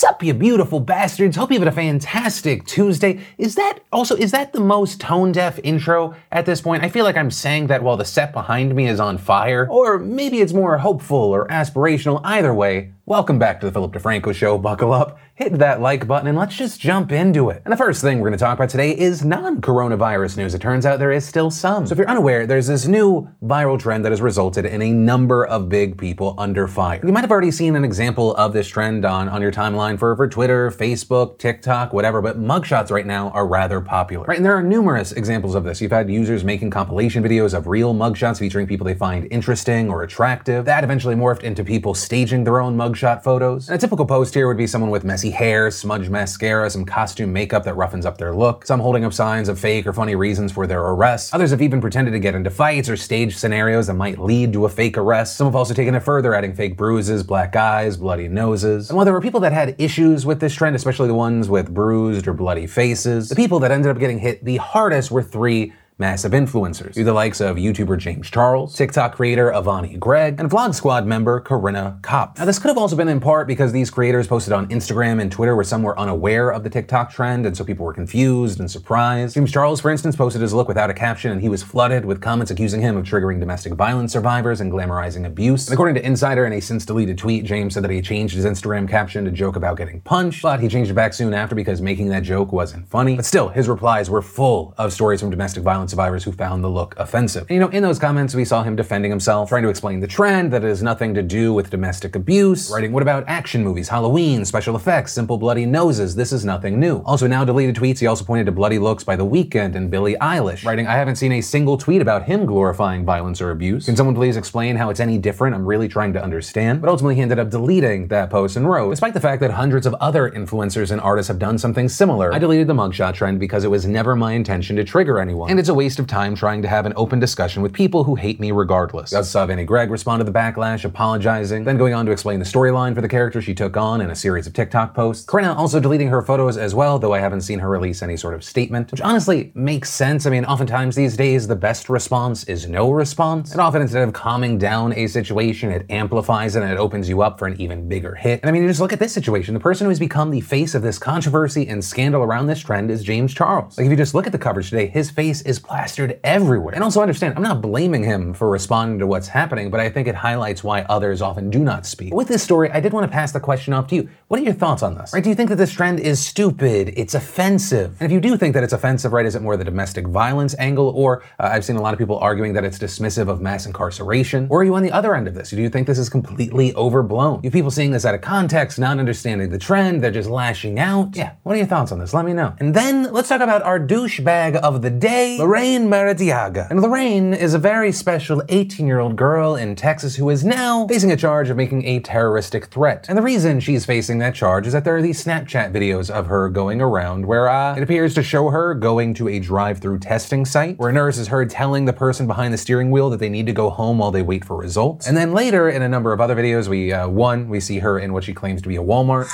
Sup, you beautiful bastards. Hope you have a fantastic Tuesday. Is that also, is that the most tone deaf intro at this point? I feel like I'm saying that while the set behind me is on fire. Or maybe it's more hopeful or aspirational. Either way, welcome back to the Philip DeFranco Show. Buckle up, hit that like button, and let's just jump into it. And the first thing we're going to talk about today is non coronavirus news. It turns out there is still some. So if you're unaware, there's this new viral trend that has resulted in a number of big people under fire. You might have already seen an example of this trend on, on your timeline for, for Twitter, Facebook, TikTok, whatever, but mugshots right now are rather popular. Right, and there are numerous examples of this. You've had users making compilation videos of real mugshots featuring people they find interesting or attractive. That eventually morphed into people staging their own mugshot photos. And a typical post here would be someone with messy hair, smudged mascara, some costume makeup that roughens up their look, some holding up signs of fake or funny reasons for their arrest. Others have even pretended to get into fights or staged scenarios that might lead to a fake arrest. Some have also taken it further, adding fake bruises, black eyes, bloody noses. And while there were people that had issues with this trend, especially the ones with bruised or bloody faces. The people that ended up getting hit the hardest were three massive influencers. Through the likes of YouTuber James Charles, TikTok creator Avani Gregg, and Vlog Squad member Corinna Kopf. Now, this could have also been in part because these creators posted on Instagram and Twitter where some were unaware of the TikTok trend, and so people were confused and surprised. James Charles, for instance, posted his look without a caption, and he was flooded with comments accusing him of triggering domestic violence survivors and glamorizing abuse. And according to Insider, in a since deleted tweet, James said that he changed his Instagram caption to joke about getting punched, but he changed it back soon after because making that joke wasn't funny. But still, his replies were full of stories from domestic violence survivors who found the look offensive. And, you know, in those comments, we saw him defending himself, trying to explain the trend that it has nothing to do with domestic abuse, writing, what about action movies, Halloween, special effects, simple bloody noses? This is nothing new. Also, now deleted tweets, he also pointed to bloody looks by The Weeknd and Billie Eilish, writing, I haven't seen a single tweet about him glorifying violence or abuse. Can someone please explain how it's any different? I'm really trying to understand. But ultimately, he ended up deleting that post and wrote, despite the fact that hundreds of other influencers and artists have done something similar, I deleted the mugshot trend because it was never my intention to trigger anyone. And it's a waste of time trying to have an open discussion with people who hate me regardless. How Avani Gregg responded to the backlash, apologizing, then going on to explain the storyline for the character she took on in a series of TikTok posts. Corinna also deleting her photos as well, though I haven't seen her release any sort of statement, which honestly makes sense. I mean, oftentimes these days, the best response is no response. And often instead of calming down a situation, it amplifies it and it opens you up for an even bigger hit. And I mean, you just look at this situation. The person who has become the face of this controversy and scandal around this trend is James Charles. Like, if you just look at the coverage today, his face is plastered everywhere. And also understand, I'm not blaming him for responding to what's happening, but I think it highlights why others often do not speak. With this story, I did want to pass the question off to you. What are your thoughts on this? Right? Do you think that this trend is stupid? It's offensive? And if you do think that it's offensive, right, is it more the domestic violence angle, or uh, I've seen a lot of people arguing that it's dismissive of mass incarceration? Or are you on the other end of this? Do you think this is completely overblown? You people seeing this out of context, not understanding the trend, they're just lashing out? Yeah, what are your thoughts on this? Let me know. And then let's talk about our douchebag of the day, Lorraine Maradiaga. And Lorraine is a very special 18 year old girl in Texas who is now facing a charge of making a terroristic threat. And the reason she's facing that charge is that there are these Snapchat videos of her going around where uh, it appears to show her going to a drive through testing site where a nurse is heard telling the person behind the steering wheel that they need to go home while they wait for results. And then later, in a number of other videos, we, uh, one, we see her in what she claims to be a Walmart.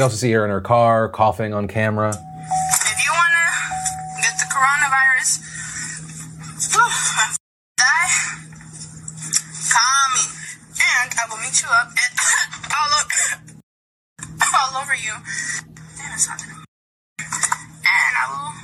We also see her in her car coughing on camera. If you wanna get the coronavirus, die, call me, and I will meet you up all over, you. And it's not. And I will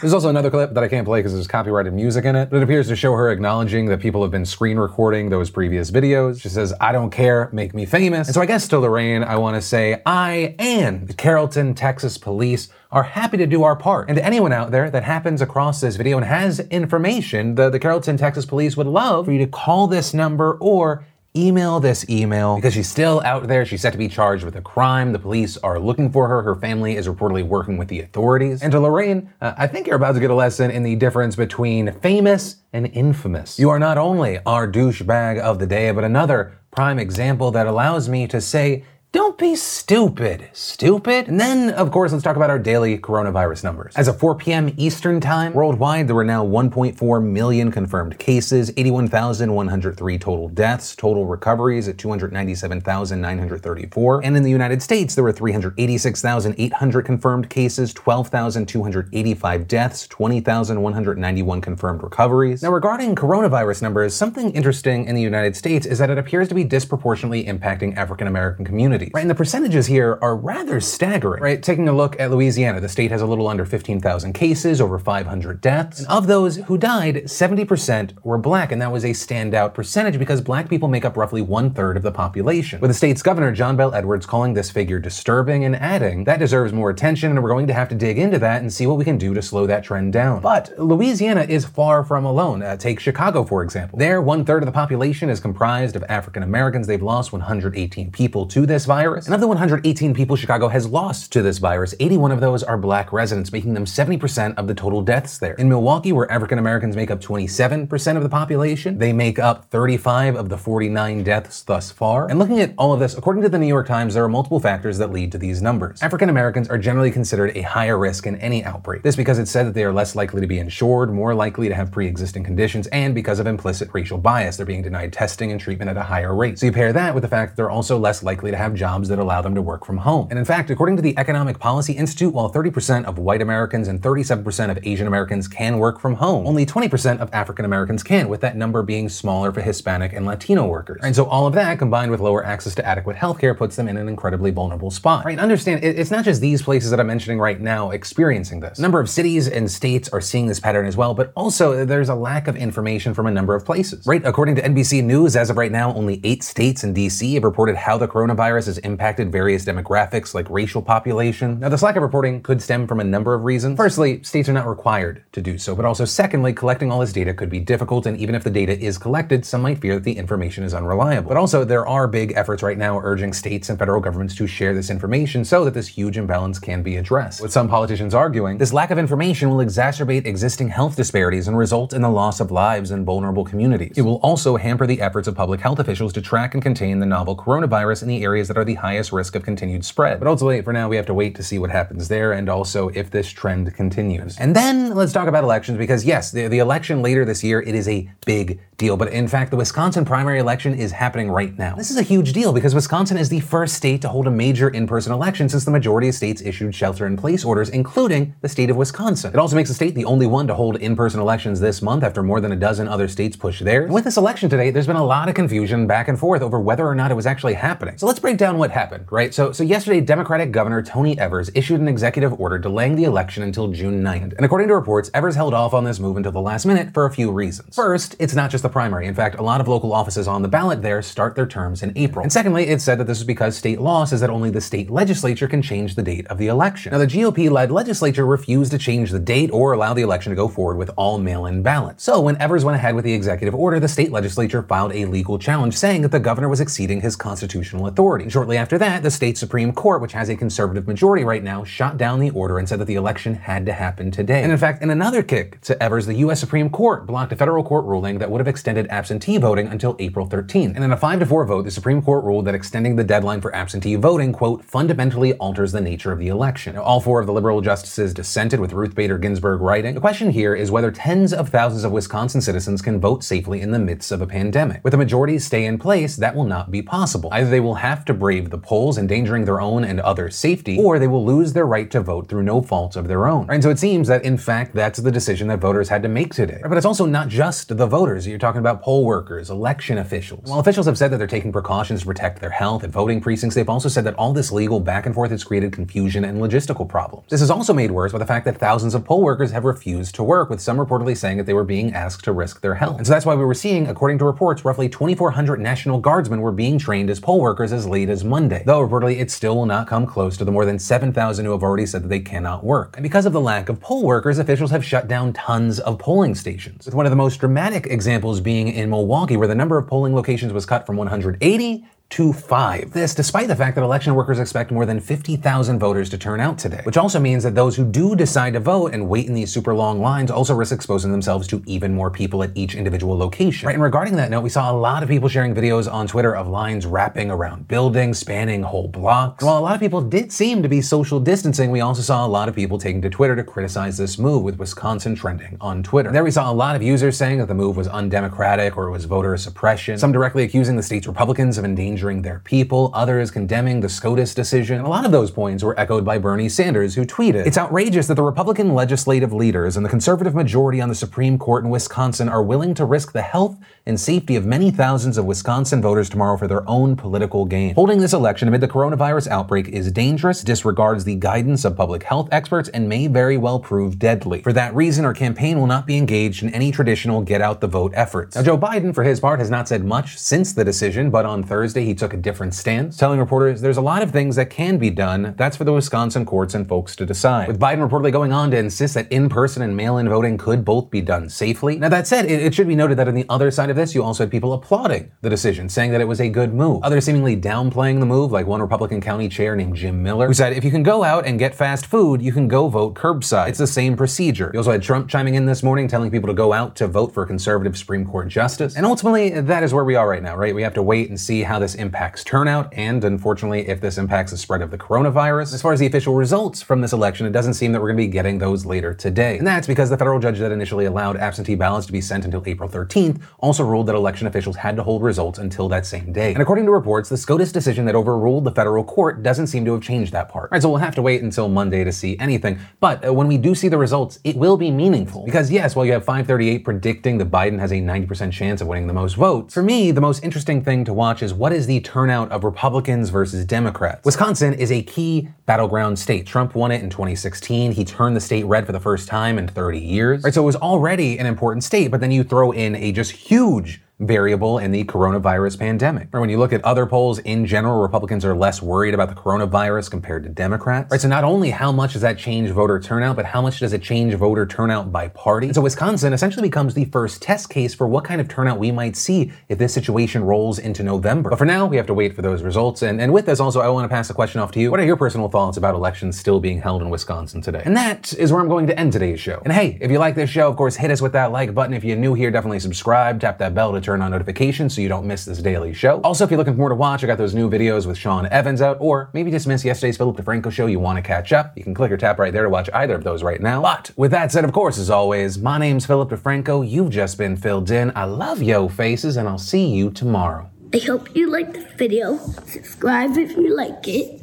There's also another clip that I can't play because there's copyrighted music in it, but it appears to show her acknowledging that people have been screen recording those previous videos. She says, I don't care, make me famous. And so I guess to Lorraine, I want to say, I and the Carrollton, Texas police are happy to do our part. And to anyone out there that happens across this video and has information, the, the Carrollton, Texas police would love for you to call this number or email this email because she's still out there. She's set to be charged with a crime. The police are looking for her. Her family is reportedly working with the authorities. And to Lorraine, uh, I think you're about to get a lesson in the difference between famous and infamous. You are not only our douchebag of the day, but another prime example that allows me to say Don't be stupid. Stupid? And then, of course, let's talk about our daily coronavirus numbers. As of 4 p.m. Eastern Time, worldwide, there were now 1.4 million confirmed cases, 81,103 total deaths, total recoveries at 297,934. And in the United States, there were 386,800 confirmed cases, 12,285 deaths, 20,191 confirmed recoveries. Now, regarding coronavirus numbers, something interesting in the United States is that it appears to be disproportionately impacting African American communities right? And the percentages here are rather staggering, right? Taking a look at Louisiana, the state has a little under 15,000 cases, over 500 deaths. And of those who died, 70% were black, and that was a standout percentage because black people make up roughly one third of the population. With the state's governor, John Bel Edwards, calling this figure disturbing and adding, that deserves more attention, and we're going to have to dig into that and see what we can do to slow that trend down. But Louisiana is far from alone. Uh, take Chicago, for example. There, one third of the population is comprised of African Americans. They've lost 118 people to this virus. The 118 people Chicago has lost to this virus, 81 of those are black residents, making them 70% of the total deaths there. In Milwaukee, where African Americans make up 27% of the population, they make up 35 of the 49 deaths thus far. And looking at all of this, according to the New York Times, there are multiple factors that lead to these numbers. African Americans are generally considered a higher risk in any outbreak. This because it's said that they are less likely to be insured, more likely to have pre-existing conditions, and because of implicit racial bias, they're being denied testing and treatment at a higher rate. So you pair that with the fact that they're also less likely to have jobs that allow them to work from home. And in fact, according to the Economic Policy Institute, while 30% of white Americans and 37% of Asian Americans can work from home, only 20% of African Americans can, with that number being smaller for Hispanic and Latino workers. And so all of that combined with lower access to adequate healthcare puts them in an incredibly vulnerable spot. Right? Understand, it's not just these places that I'm mentioning right now experiencing this. A number of cities and states are seeing this pattern as well, but also there's a lack of information from a number of places. Right? According to NBC News, as of right now, only eight states and DC have reported how the coronavirus has impacted various demographics like racial population. Now, this lack of reporting could stem from a number of reasons. Firstly, states are not required to do so, but also secondly, collecting all this data could be difficult, and even if the data is collected, some might fear that the information is unreliable. But also, there are big efforts right now urging states and federal governments to share this information so that this huge imbalance can be addressed. With some politicians arguing, this lack of information will exacerbate existing health disparities and result in the loss of lives in vulnerable communities. It will also hamper the efforts of public health officials to track and contain the novel coronavirus in the areas that are the highest risk of continued spread. But ultimately, for now, we have to wait to see what happens there and also if this trend continues. And then let's talk about elections because, yes, the, the election later this year, it is a big deal. But in fact, the Wisconsin primary election is happening right now. This is a huge deal because Wisconsin is the first state to hold a major in person election since the majority of states issued shelter in place orders, including the state of Wisconsin. It also makes the state the only one to hold in person elections this month after more than a dozen other states push theirs. And with this election today, there's been a lot of confusion back and forth over whether or not it was actually happening. So let's break down what happened, right? So, so yesterday, Democratic Governor Tony Evers issued an executive order delaying the election until June 9th. And according to reports, Evers held off on this move until the last minute for a few reasons. First, it's not just the primary. In fact, a lot of local offices on the ballot there start their terms in April. And secondly, it's said that this is because state law says that only the state legislature can change the date of the election. Now, the GOP-led legislature refused to change the date or allow the election to go forward with all mail-in ballots. So when Evers went ahead with the executive order, the state legislature filed a legal challenge saying that the governor was exceeding his constitutional authority. Shortly after that, the state Supreme Court, which has a conservative majority right now, shot down the order and said that the election had to happen today. And in fact, in another kick to Evers, the U.S. Supreme Court blocked a federal court ruling that would have absentee voting until April 13. And in a 5 to 4 vote, the Supreme Court ruled that extending the deadline for absentee voting, quote, fundamentally alters the nature of the election. Now, all four of the liberal justices dissented, with Ruth Bader Ginsburg writing. The question here is whether tens of thousands of Wisconsin citizens can vote safely in the midst of a pandemic. With the majority stay in place, that will not be possible. Either they will have to brave the polls, endangering their own and others' safety, or they will lose their right to vote through no fault of their own. And so it seems that, in fact, that's the decision that voters had to make today. But it's also not just the voters. You're talking about poll workers, election officials. While officials have said that they're taking precautions to protect their health at voting precincts, they've also said that all this legal back and forth has created confusion and logistical problems. This is also made worse by the fact that thousands of poll workers have refused to work, with some reportedly saying that they were being asked to risk their health. And so that's why we were seeing, according to reports, roughly 2,400 National Guardsmen were being trained as poll workers as late as Monday. Though reportedly it still will not come close to the more than 7,000 who have already said that they cannot work. And because of the lack of poll workers, officials have shut down tons of polling stations. With one of the most dramatic examples being in Milwaukee, where the number of polling locations was cut from 180 to 5. This despite the fact that election workers expect more than 50,000 voters to turn out today, which also means that those who do decide to vote and wait in these super long lines also risk exposing themselves to even more people at each individual location. Right, and regarding that note, we saw a lot of people sharing videos on Twitter of lines wrapping around buildings, spanning whole blocks. And while a lot of people did seem to be social distancing, we also saw a lot of people taking to Twitter to criticize this move with Wisconsin trending on Twitter. And there we saw a lot of users saying that the move was undemocratic or it was voter suppression, some directly accusing the state's Republicans of endangering their people, others condemning the SCOTUS decision. And a lot of those points were echoed by Bernie Sanders, who tweeted, It's outrageous that the Republican legislative leaders and the conservative majority on the Supreme Court in Wisconsin are willing to risk the health and safety of many thousands of Wisconsin voters tomorrow for their own political gain. Holding this election amid the coronavirus outbreak is dangerous, disregards the guidance of public health experts, and may very well prove deadly. For that reason, our campaign will not be engaged in any traditional get out the vote efforts. Now, Joe Biden, for his part, has not said much since the decision, but on Thursday he took a different stance, telling reporters there's a lot of things that can be done. That's for the Wisconsin courts and folks to decide. With Biden reportedly going on to insist that in person and mail in voting could both be done safely. Now, that said, it, it should be noted that on the other side of this, you also had people applauding the decision, saying that it was a good move. Others seemingly downplaying the move, like one Republican county chair named Jim Miller, who said if you can go out and get fast food, you can go vote curbside. It's the same procedure. You also had Trump chiming in this morning, telling people to go out to vote for conservative Supreme Court justice. And ultimately, that is where we are right now, right? We have to wait and see how this impacts turnout, and unfortunately, if this impacts the spread of the coronavirus. As far as the official results from this election, it doesn't seem that we're going to be getting those later today. And that's because the federal judge that initially allowed absentee ballots to be sent until April 13th also ruled that election officials had to hold results until that same day. And according to reports, the SCOTUS decision that overruled the federal court doesn't seem to have changed that part. Right, so we'll have to wait until Monday to see anything. But uh, when we do see the results, it will be meaningful. Because yes, while you have 538 predicting that Biden has a 90% chance of winning the most votes, for me, the most interesting thing to watch is what is the turnout of Republicans versus Democrats. Wisconsin is a key battleground state. Trump won it in 2016. He turned the state red for the first time in 30 years. Right, so it was already an important state, but then you throw in a just huge variable in the coronavirus pandemic. Or when you look at other polls in general, Republicans are less worried about the coronavirus compared to Democrats. Right, so not only how much does that change voter turnout, but how much does it change voter turnout by party? And so Wisconsin essentially becomes the first test case for what kind of turnout we might see if this situation rolls into November. But for now, we have to wait for those results. And, and with this, also, I want to pass the question off to you. What are your personal thoughts about elections still being held in Wisconsin today? And that is where I'm going to end today's show. And hey, if you like this show, of course, hit us with that like button. If you're new here, definitely subscribe, tap that bell to turn on notifications so you don't miss this daily show. Also, if you're looking for more to watch, I got those new videos with Sean Evans out, or maybe just missed yesterday's Philip DeFranco show, you want to catch up, you can click or tap right there to watch either of those right now. But with that said, of course, as always, my name's Philip DeFranco. You've just been filled in. I love yo faces, and I'll see you tomorrow. I hope you liked the video. Subscribe if you like it.